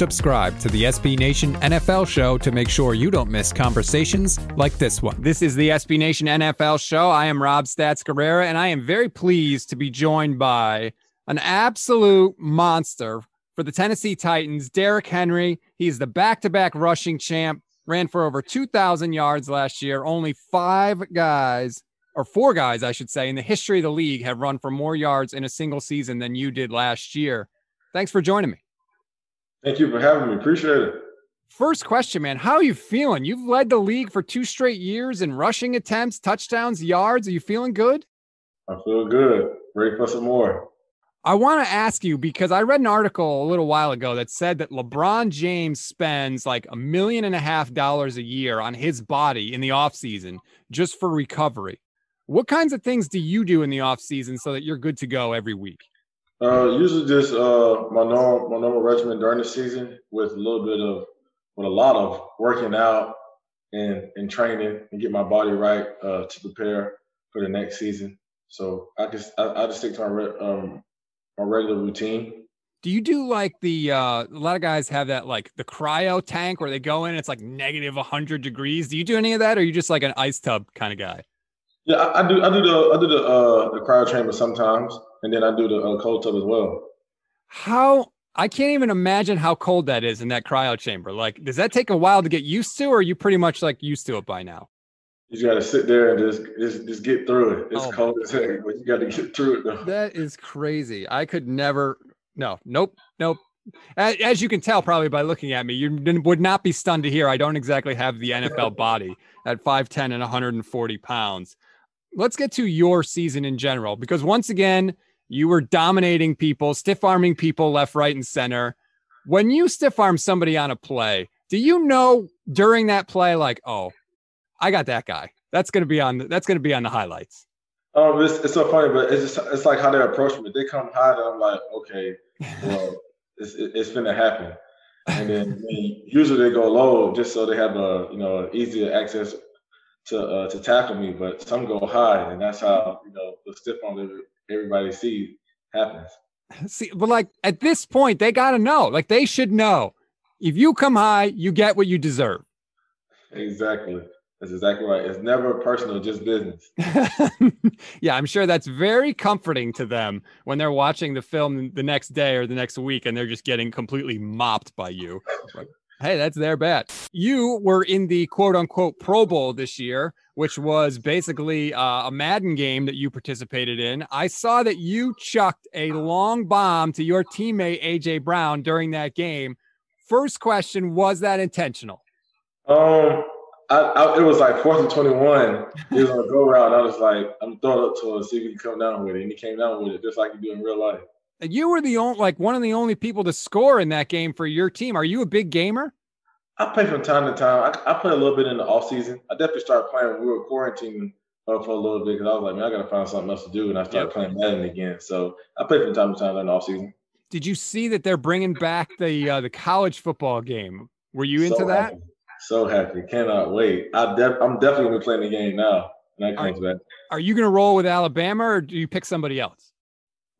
Subscribe to the SB Nation NFL show to make sure you don't miss conversations like this one. This is the SB Nation NFL show. I am Rob Stats Guerrera, and I am very pleased to be joined by an absolute monster for the Tennessee Titans, Derrick Henry. He's the back to back rushing champ, ran for over 2,000 yards last year. Only five guys, or four guys, I should say, in the history of the league have run for more yards in a single season than you did last year. Thanks for joining me. Thank you for having me. Appreciate it. First question, man. How are you feeling? You've led the league for two straight years in rushing attempts, touchdowns, yards. Are you feeling good? I feel good. Ready for some more. I want to ask you because I read an article a little while ago that said that LeBron James spends like a million and a half dollars a year on his body in the offseason just for recovery. What kinds of things do you do in the offseason so that you're good to go every week? Uh, usually just uh, my normal my normal regimen during the season with a little bit of with a lot of working out and and training and get my body right uh, to prepare for the next season. So I just I, I just stick to my um my regular routine. Do you do like the uh, a lot of guys have that like the cryo tank where they go in it's like negative 100 degrees. Do you do any of that or are you just like an ice tub kind of guy? Yeah, I, I do I do the I do the uh the cryo chamber sometimes and then I do the uh, cold tub as well. How I can't even imagine how cold that is in that cryo chamber. Like, does that take a while to get used to, or are you pretty much like used to it by now? You just got to sit there and just, just just get through it. It's oh, cold as heck, but you got to get through it though. That is crazy. I could never. No, nope, nope. As you can tell, probably by looking at me, you would not be stunned to hear I don't exactly have the NFL body at 5'10 and 140 pounds. Let's get to your season in general, because once again, you were dominating people, stiff arming people left, right, and center. When you stiff arm somebody on a play, do you know during that play, like, oh, I got that guy. That's gonna be on. The, That's gonna be on the highlights. Um, it's, it's so funny, but it's just it's like how they approach me. They come high, and I'm like, okay, well, it's it's gonna happen. And then usually they go low just so they have a you know easier access to uh, to tackle me. But some go high, and that's how you know the stiff arm everybody sees happens. See, but like at this point, they got to know. Like they should know. If you come high, you get what you deserve. Exactly. That's exactly right. It's never personal, just business. yeah, I'm sure that's very comforting to them when they're watching the film the next day or the next week and they're just getting completely mopped by you. Like, hey, that's their bet. You were in the quote unquote Pro Bowl this year, which was basically uh, a Madden game that you participated in. I saw that you chucked a long bomb to your teammate AJ Brown during that game. First question: Was that intentional? Um, I, I, it was like fourth and twenty-one. He was on a go route. I was like, I'm throwing it to him, see if he can come down with it, and he came down with it just like you do in real life. You were the only, like one of the only people to score in that game for your team. Are you a big gamer? I play from time to time. I, I play a little bit in the off season. I definitely started playing when we were quarantining uh, for a little bit because I was like, man, I got to find something else to do, and I started yep. playing Madden again. So I play from time to time in the off season. Did you see that they're bringing back the uh, the college football game? Were you into so that? Happy. So happy! Cannot wait. I def- I'm definitely gonna be playing the game now when that comes are, back. Are you gonna roll with Alabama or do you pick somebody else?